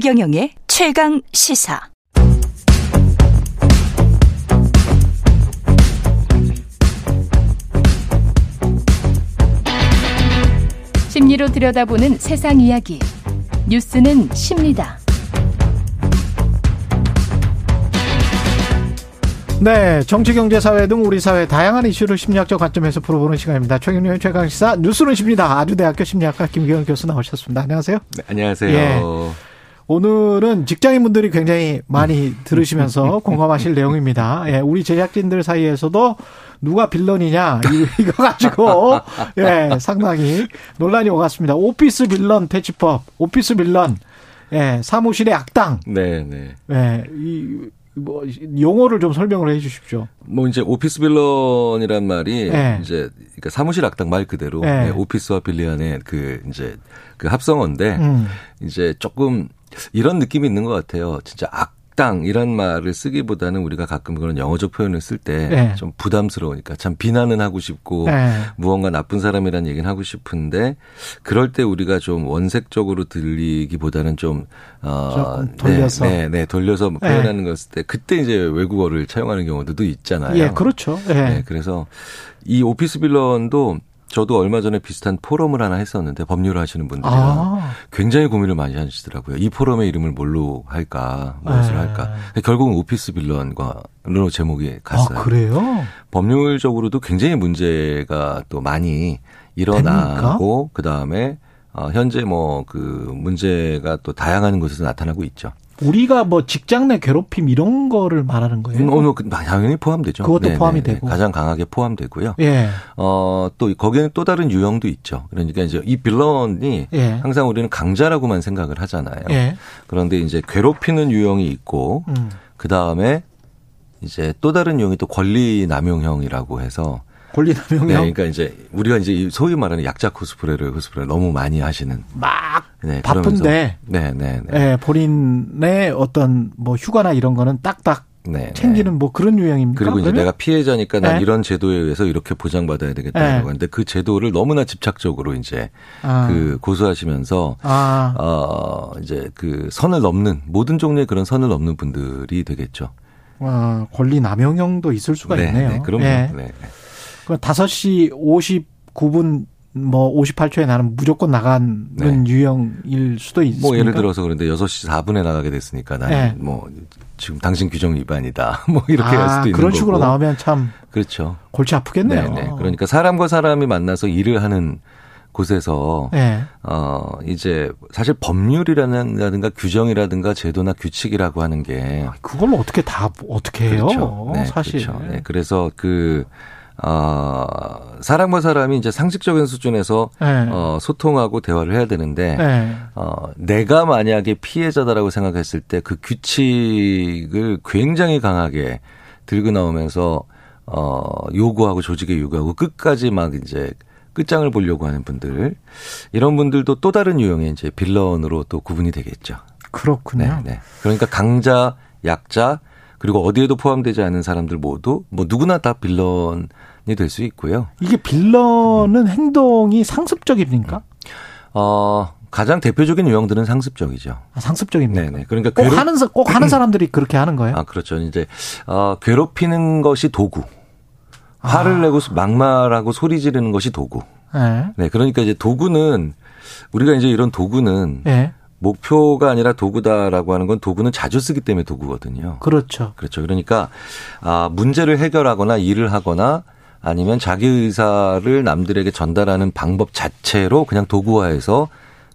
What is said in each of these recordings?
최경영의 최강 시사. 심리로 들여다보는 세상 이야기. 뉴스는 십니다. 네, 정치, 경제, 사회 등 우리 사회 다양한 이슈를 심리학적 관점에서 풀어보는 시간입니다. 최경영의 최강시사 뉴스는 십니다. 아주대학교 심리학과 김기현 교수 나오셨습니다. 안녕하세요. 네, 안녕하세요. 예. 오늘은 직장인분들이 굉장히 많이 들으시면서 공감하실 내용입니다. 예, 우리 제작진들 사이에서도 누가 빌런이냐 이- 이거 가지고 예, 상당히 논란이 오갔습니다. 오피스 빌런 퇴치법, 오피스 빌런, 예, 사무실의 악당, 네, 네. 예, 이, 뭐, 용어를 좀 설명을 해 주십시오. 뭐 이제 오피스 빌런이란 말이 네. 이제 그러니까 사무실 악당 말 그대로 네. 네, 오피스와 빌리언의 그 이제 그 합성어인데 음. 이제 조금 이런 느낌이 있는 것 같아요. 진짜 악당 이런 말을 쓰기보다는 우리가 가끔 그런 영어적 표현을 쓸때 네. 좀 부담스러우니까 참 비난은 하고 싶고 네. 무언가 나쁜 사람이라는 얘기는 하고 싶은데 그럴 때 우리가 좀 원색적으로 들리기보다는 좀 어, 조금 돌려서. 네, 네, 네, 돌려서 표현하는 것을 때 그때 이제 외국어를 차용하는 경우도 있잖아요. 예, 그렇죠. 예. 네, 그래서 이 오피스 빌런도 저도 얼마 전에 비슷한 포럼을 하나 했었는데 법률을 하시는 분들이랑 아, 굉장히 고민을 많이 하시더라고요. 이 포럼의 이름을 뭘로 할까, 무엇을 네. 할까. 결국은 오피스 빌런과로 제목이 갔어요. 아, 그래요? 법률적으로도 굉장히 문제가 또 많이 일어나고 그 다음에 어, 현재 뭐 그 문제가 또 다양한 곳에서 나타나고 있죠. 우리가 뭐 직장 내 괴롭힘 이런 거를 말하는 거예요? 음, 어느 그 당연히 포함되죠. 그것도 네네네. 포함이 되고. 가장 강하게 포함되고요. 예. 어, 또 거기에는 또 다른 유형도 있죠. 그러니까 이제 이 빌런이 예. 항상 우리는 강자라고만 생각을 하잖아요. 예. 그런데 이제 괴롭히는 유형이 있고 음. 그 다음에 이제 또 다른 유형이 또 권리 남용형이라고 해서 권리 네, 남용형 그러니까 이제 우리가 이제 이 소위 말하는 약자 코스프레를 코스프레 너무 많이 하시는 막 네, 바쁜데 네, 네, 네. 예, 본인의 어떤 뭐 휴가나 이런 거는 딱딱 네, 챙기는 뭐 그런 유형입니까? 그리고 이제 그러면? 내가 피해자니까 난 네. 이런 제도에 의해서 이렇게 보장받아야 되겠다라고 네. 하는데 그 제도를 너무나 집착적으로 이제 아. 그 고수하시면서 아, 어 이제 그 선을 넘는 모든 종류의 그런 선을 넘는 분들이 되겠죠. 어, 권리 남용형도 있을 수가 있네요. 네, 그럼요. 예. 네. 그 5시 59분 뭐 58초에 나는 무조건 나가는 네. 유형일 수도 있습니다. 뭐 예를 들어서 그런데 6시 4분에 나가게 됐으니까 나는 네. 뭐 지금 당신 규정 위반이다. 뭐 이렇게 할 수도 있는 그런 거고. 식으로 나오면 참 그렇죠. 골치 아프겠네요. 네, 네. 그러니까 사람과 사람이 만나서 일을 하는 곳에서 네. 어 이제 사실 법률이라든가 규정이라든가 제도나 규칙이라고 하는 게 그걸 어떻게 다 어떻게 해요? 그렇죠. 네, 사실. 그렇죠. 네, 그래서 그 어, 사람과 사람이 이제 상식적인 수준에서 네. 어, 소통하고 대화를 해야 되는데 네. 어, 내가 만약에 피해자다라고 생각했을 때 그 규칙을 굉장히 강하게 들고 나오면서 어, 요구하고 조직에 요구하고 끝까지 막 이제 끝장을 보려고 하는 분들 이런 분들도 또 다른 유형의 이제 빌런으로 또 구분이 되겠죠. 그렇군요. 네, 네. 그러니까 강자, 약자 그리고 어디에도 포함되지 않은 사람들 모두 뭐 누구나 다 빌런이 될 수 있고요. 이게 빌런은 행동이 상습적입니까? 어, 가장 대표적인 유형들은 상습적이죠. 아, 상습적입니까? 네, 네. 그러니까 꼭 괴롭- 하는 사- 꼭 하는 사람들이 그렇게 하는 거예요? 아, 그렇죠. 이제 어, 괴롭히는 것이 도구. 화를 아. 내고 막말하고 소리 지르는 것이 도구. 네. 네, 그러니까 이제 도구는 우리가 이제 이런 도구는 네. 목표가 아니라 도구다라고 하는 건 도구는 자주 쓰기 때문에 도구거든요. 그렇죠. 그렇죠. 그러니까 아 문제를 해결하거나 일을 하거나 아니면 자기 의사를 남들에게 전달하는 방법 자체로 그냥 도구화해서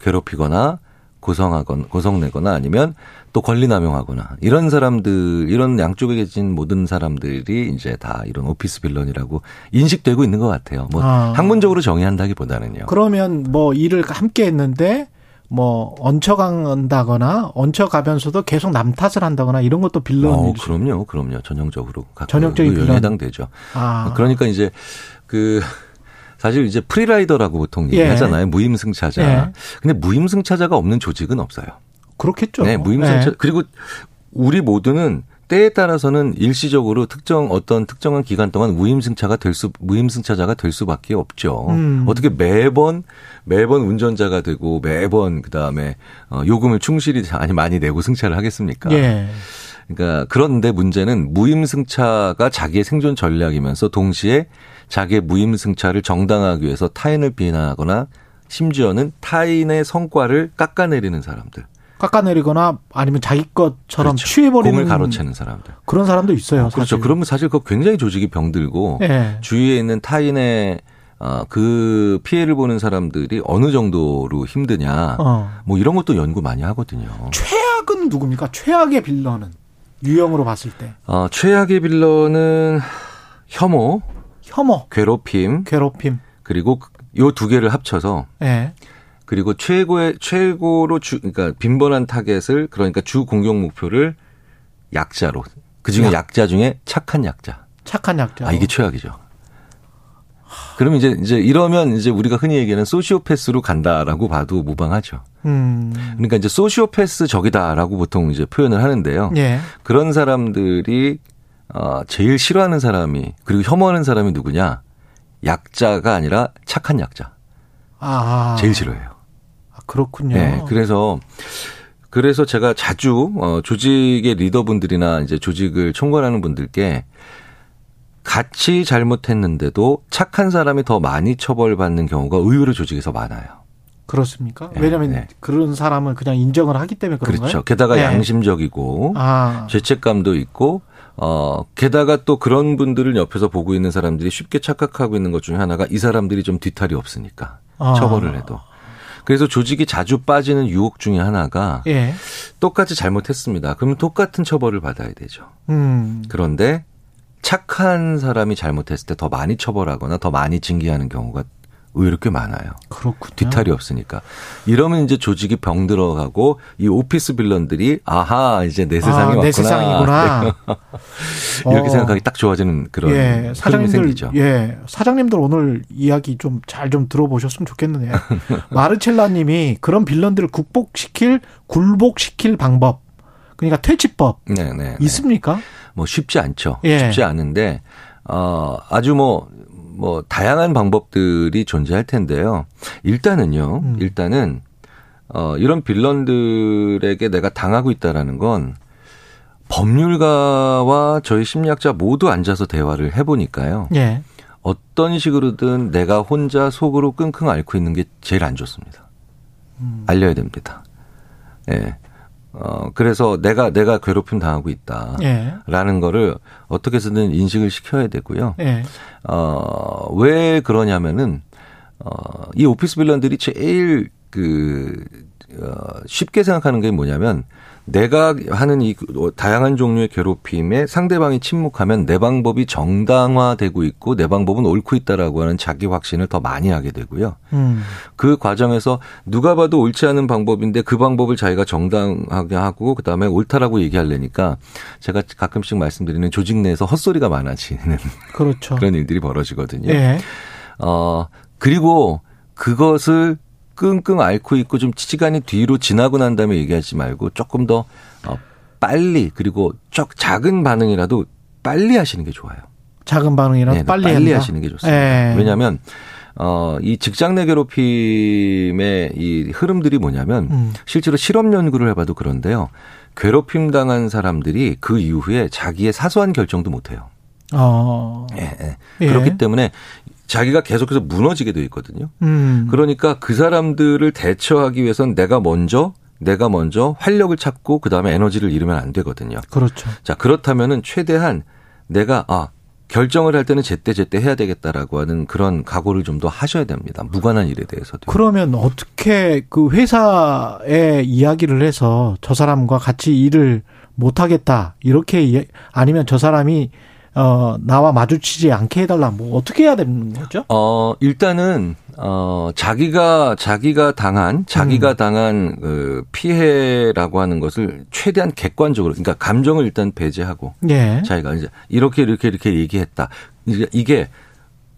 괴롭히거나 고성하거나 고성내거나 아니면 또 권리 남용하거나 이런 사람들 이런 양쪽에 계신 모든 사람들이 이제 다 이런 오피스 빌런이라고 인식되고 있는 것 같아요. 뭐 아. 학문적으로 정의한다기보다는요. 그러면 뭐 일을 함께 했는데 뭐 얹혀간다거나 얹혀가면서도 계속 남 탓을 한다거나 이런 것도 빌런일 어, 수. 그럼요, 그럼요. 전형적으로 각 전형적인 의견에 빌런. 해당되죠. 아. 그러니까 이제 그 사실 이제 프리라이더라고 보통 예. 얘기하잖아요. 무임승차자. 예. 근데 무임승차자가 없는 조직은 없어요. 그렇겠죠. 네, 무임승차 네. 그리고 우리 모두는 때에 따라서는 일시적으로 특정 어떤 특정한 기간 동안 무임승차가 될 수, 무임승차자가 될 수밖에 없죠. 음. 어떻게 매번, 매번 운전자가 되고 매번 그 다음에 어, 요금을 충실히 아니 많이 내고 승차를 하겠습니까? 예. 그러니까 그런데 문제는 무임승차가 자기의 생존 전략이면서 동시에 자기의 무임승차를 정당화하기 위해서 타인을 비난하거나 심지어는 타인의 성과를 깎아내리는 사람들. 깎아내리거나 아니면 자기 것처럼 그렇죠. 취해버리는 공을 가로채는 사람들. 그런 사람도 있어요. 그렇죠. 사실. 그러면 사실 그거 굉장히 조직이 병들고 예. 주위에 있는 타인의 어, 그 피해를 보는 사람들이 어느 정도로 힘드냐. 어. 뭐 이런 것도 연구 많이 하거든요. 최악은 누굽니까? 최악의 빌런은 유형으로 봤을 때 어, 최악의 villain은 혐오, 혐오, 괴롭힘, 괴롭힘. 그리고 요 두 개를 합쳐서 예. 그리고 최고의 최고로 주 그러니까 빈번한 타겟을 그러니까 주 공격 목표를 약자로 그 중에 약. 약자 중에 착한 약자. 착한 약자. 아 이게 최악이죠. 그럼 이제 이제 이러면 이제 우리가 흔히 얘기하는 소시오패스로 간다라고 봐도 무방하죠. 음. 그러니까 이제 소시오패스 적이다라고 보통 이제 표현을 하는데요. 예. 그런 사람들이 어 제일 싫어하는 사람이 그리고 혐오하는 사람이 누구냐? 약자가 아니라 착한 약자. 아. 제일 싫어해요. 아, 그렇군요. 네. 그래서 그래서 제가 자주 어 조직의 리더분들이나 이제 조직을 총괄하는 분들께 같이 잘못했는데도 착한 사람이 더 많이 처벌받는 경우가 의외로 조직에서 많아요. 그렇습니까? 네, 왜냐하면 네. 그런 사람은 그냥 인정을 하기 때문에 그런 그렇죠. 게다가 네. 양심적이고 아. 죄책감도 있고 어 게다가 또 그런 분들을 옆에서 보고 있는 사람들이 쉽게 착각하고 있는 것 중에 하나가 이 사람들이 좀 뒤탈이 없으니까 아. 처벌을 해도 그래서 조직이 자주 빠지는 유혹 중에 하나가 예. 똑같이 잘못했습니다. 그러면 똑같은 처벌을 받아야 되죠. 음. 그런데 착한 사람이 잘못했을 때 더 많이 처벌하거나 더 많이 징계하는 경우가 의외로 꽤 많아요. 그렇군요. 뒤탈이 없으니까. 이러면 이제 조직이 병들어가고 이 오피스 빌런들이 아하 이제 내 세상이 아, 왔구나. 내 세상이구나. 이렇게 어. 생각하기 딱 좋아지는 그런 예, 사장님들, 생기죠. 예, 사장님들 오늘 이야기 좀 잘좀 들어보셨으면 좋겠네요. 마르첼라님이 그런 빌런들을 국복시킬, 굴복시킬 방법, 그러니까 퇴치법 네, 네. 네. 있습니까? 뭐 쉽지 않죠. 예. 쉽지 않은데 어 아주 뭐 뭐 다양한 방법들이 존재할 텐데요. 일단은요. 음. 일단은 어 이런 빌런들에게 내가 당하고 있다라는 건 법률가와 저희 심리학자 모두 앉아서 대화를 해 보니까요. 예, 어떤 식으로든 내가 혼자 속으로 끙끙 앓고 있는 게 제일 안 좋습니다. 음. 알려야 됩니다. 예. 어, 그래서 내가, 내가 괴롭힘 당하고 있다. 예, 라는 거를 어떻게 해서든 인식을 시켜야 되고요. 예, 어, 왜 그러냐면은, 어, 이 오피스 빌런들이 제일 그, 어, 쉽게 생각하는 게 뭐냐면, 내가 하는 이 다양한 종류의 괴롭힘에 상대방이 침묵하면 내 방법이 정당화되고 있고 내 방법은 옳고 있다라고 하는 자기 확신을 더 많이 하게 되고요. 음, 그 과정에서 누가 봐도 옳지 않은 방법인데 그 방법을 자기가 정당하게 하고 그다음에 옳다라고 얘기하려니까 제가 가끔씩 말씀드리는 조직 내에서 헛소리가 많아지는 그렇죠. 그런 일들이 벌어지거든요. 예, 어, 그리고 그것을 끙끙 앓고 있고 좀 시간이 뒤로 지나고 난 다음에 얘기하지 말고 조금 더 어, 빨리 그리고 쪽 작은 반응이라도 빨리 하시는 게 좋아요. 작은 반응이라도 네, 빨리, 빨리 한다. 하시는 게 좋습니다. 예. 왜냐하면 어, 이 직장 내 괴롭힘의 이 흐름들이 뭐냐면 음. 실제로 실험 연구를 해봐도 그런데요. 괴롭힘 당한 사람들이 그 이후에 자기의 사소한 결정도 못 해요. 어, 예, 예. 예. 그렇기 때문에 자기가 계속해서 무너지게 돼 있거든요. 음, 그러니까 그 사람들을 대처하기 위해선 내가 먼저 내가 먼저 활력을 찾고 그다음에 에너지를 잃으면 안 되거든요. 그렇죠. 자, 그렇다면은 최대한 내가 아 결정을 할 때는 제때 제때 해야 되겠다라고 하는 그런 각오를 좀 더 하셔야 됩니다. 무관한 일에 대해서도. 그러면 어떻게 그 회사에 이야기를 해서 저 사람과 같이 일을 못 하겠다 이렇게 이- 아니면 저 사람이 어 나와 마주치지 않게 해달라 뭐 어떻게 해야 되는 거죠? 어, 일단은 어 자기가 자기가 당한 자기가 당한 그 피해라고 하는 것을 최대한 객관적으로 그러니까 감정을 일단 배제하고 예. 자기가 이제 이렇게 이렇게 이렇게 얘기했다. 이게-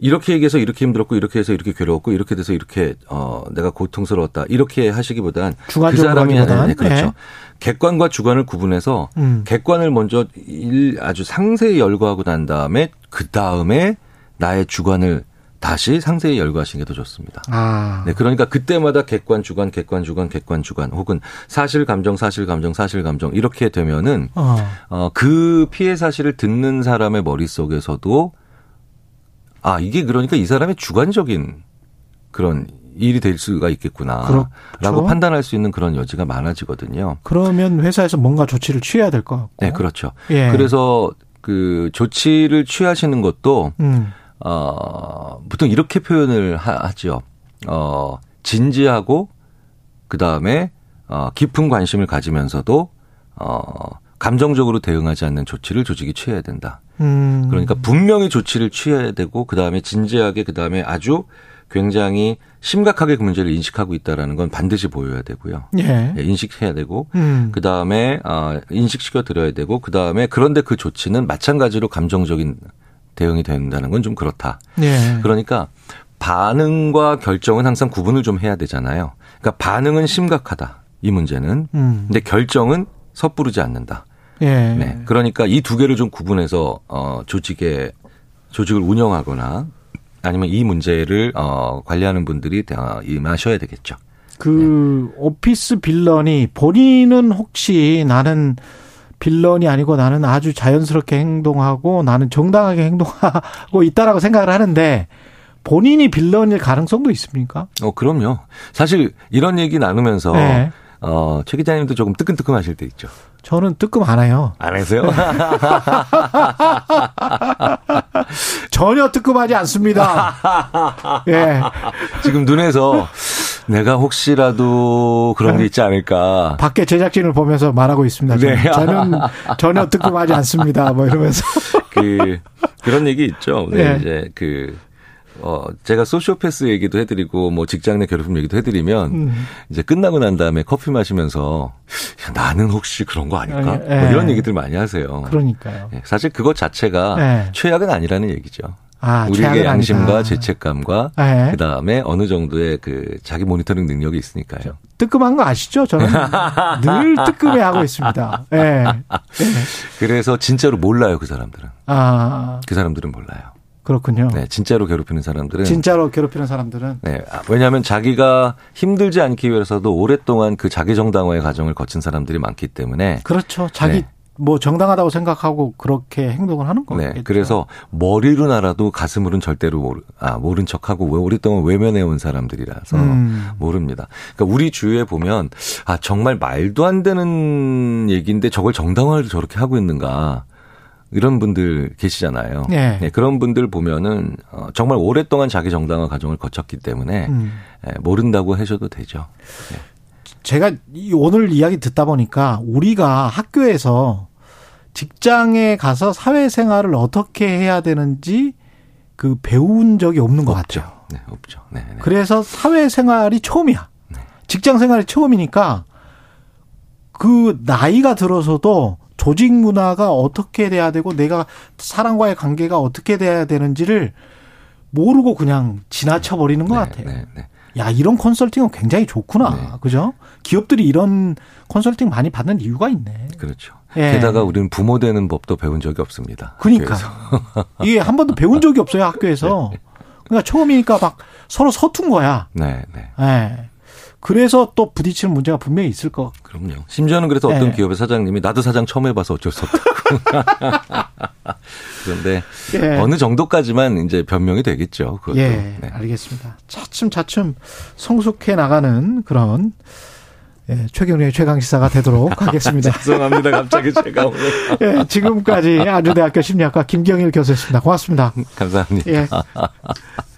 이렇게 얘기해서 이렇게 힘들었고 이렇게 해서 이렇게 괴로웠고 이렇게 돼서 이렇게 어 내가 고통스러웠다 이렇게 하시기보단 그 사람이 하기보단. 네, 그렇죠. 네. 객관과 주관을 구분해서 음. 객관을 먼저 일 아주 상세히 열거하고 난 다음에 그 다음에 나의 주관을 다시 상세히 열거하시는 게 더 좋습니다. 아. 네, 그러니까 그때마다 객관 주관, 객관 주관, 객관 주관, 혹은 사실 감정, 사실 감정, 사실 감정 이렇게 되면은 어. 어, 그 피해 사실을 듣는 사람의 머릿속에서도 아, 이게 그러니까 이 사람의 주관적인 그런 일이 될 수가 있겠구나. 그렇죠. 라고 판단할 수 있는 그런 여지가 많아지거든요. 그러면 회사에서 뭔가 조치를 취해야 될 것 같고. 네, 그렇죠. 예. 그래서 그 조치를 취하시는 것도 음. 어, 보통 이렇게 표현을 하, 하죠. 어, 진지하고 그 다음에 어, 깊은 관심을 가지면서도 어, 감정적으로 대응하지 않는 조치를 조직이 취해야 된다. 음. 그러니까 분명히 조치를 취해야 되고 그 다음에 진지하게 그 다음에 아주 굉장히 심각하게 그 문제를 인식하고 있다라는 건 반드시 보여야 되고요. 예. 예, 인식해야 되고 음. 그 다음에 어, 인식시켜 드려야 되고 그 다음에 그런데 그 조치는 마찬가지로 감정적인 대응이 된다는 건 좀 그렇다. 예. 그러니까 반응과 결정은 항상 구분을 좀 해야 되잖아요. 그러니까 반응은 심각하다. 이 문제는. 음. 근데 결정은 섣부르지 않는다. 예. 네. 그러니까 이 두 개를 좀 구분해서 어 조직에 조직을 운영하거나 아니면 이 문제를 어 관리하는 분들이 어, 임하셔야 되겠죠. 그 오피스 빌런이 본인은 혹시 나는 빌런이 아니고 나는 아주 자연스럽게 행동하고 나는 정당하게 행동하고 있다라고 생각을 하는데 본인이 빌런일 가능성도 있습니까? 어 그럼요. 사실 이런 얘기 나누면서 네. 어 최 기자님도 조금 뜨끔뜨끔하실 때 있죠. 저는 뜨끔 안 해요. 안 하세요? 전혀 뜨끔하지 않습니다. 예. 지금 눈에서 내가 혹시라도 그런 게 있지 않을까. 밖에 제작진을 보면서 말하고 있습니다. 저는, 네. 저는 전혀 뜨끔하지 않습니다. 뭐 이러면서. 그 그런 얘기 있죠. 네, 네. 이제 그 어, 제가 소시오패스 얘기도 해드리고, 뭐, 직장 내 괴롭힘 얘기도 해드리면, 음. 이제 끝나고 난 다음에 커피 마시면서, 야, 나는 혹시 그런 거 아닐까? 아, 예. 뭐 이런 얘기들 많이 하세요. 그러니까요. 예, 사실 그것 자체가 예. 최악은 아니라는 얘기죠. 아, 우리에게 양심과 아니다. 죄책감과, 예. 그 다음에 어느 정도의 그 자기 모니터링 능력이 있으니까요. 뜨끔한 거 아시죠? 저는 늘 뜨끔해 하고 있습니다. 예. 예. 그래서 진짜로 몰라요, 그 사람들은. 아, 그 사람들은 몰라요. 그렇군요. 네, 진짜로 괴롭히는 사람들은. 진짜로 괴롭히는 사람들은 네. 아, 왜냐하면 자기가 힘들지 않기 위해서도 오랫동안 그 자기 정당화의 과정을 거친 사람들이 많기 때문에. 그렇죠. 자기 네. 뭐 정당하다고 생각하고 그렇게 행동을 하는 거겠죠. 네. 그래서 머리로 알아도 가슴으로는 절대로 모르, 아, 모른 척하고 왜 오랫동안 외면해 온 사람들이라서 음. 모릅니다. 그러니까 우리 주위에 보면 아, 정말 말도 안 되는 얘기인데 저걸 정당화를 저렇게 하고 있는가. 이런 분들 계시잖아요. 네. 그런 분들 보면은 어, 정말 오랫동안 자기 정당화 과정을 거쳤기 때문에 음. 예, 모른다고 하셔도 되죠. 제가 이 오늘 이야기 듣다 보니까 우리가 학교에서 직장에 가서 사회생활을 어떻게 해야 되는지 그 배운 적이 없는 것 없죠. 같아요. 네, 없죠. 네, 네. 그래서 사회생활이 처음이야. 직장 생활이 처음이니까 그 나이가 들어서도 조직 문화가 어떻게 돼야 되고 내가 사람과의 관계가 어떻게 돼야 되는지를 모르고 그냥 지나쳐 버리는 것 네, 같아요. 네, 네. 야, 이런 컨설팅은 굉장히 좋구나. 네. 그죠? 기업들이 이런 컨설팅 많이 받는 이유가 있네. 그렇죠. 예. 게다가 우리는 부모 되는 법도 배운 적이 없습니다. 그러니까. 이게 한 번도 배운 적이 없어요, 학교에서. 그러니까 처음이니까 막 서로 서툰 거야. 네, 네. 예. 그래서 또 부딪히는 문제가 분명히 있을 거. 그럼요. 심지어는 그래서 어떤 네. 기업의 사장님이 나도 사장 처음 해봐서 어쩔 수 없다고. 그런데 예. 어느 정도까지만 이제 변명이 되겠죠. 그것도. 예, 네. 알겠습니다. 차츰 차츰 성숙해 나가는 그런 예, 최경련의 최강 시사가 되도록 하겠습니다. 죄송합니다. 갑자기 제가 오늘. 예, 지금까지 안주대학교 심리학과 김경일 교수였습니다. 고맙습니다. 감사합니다. 예.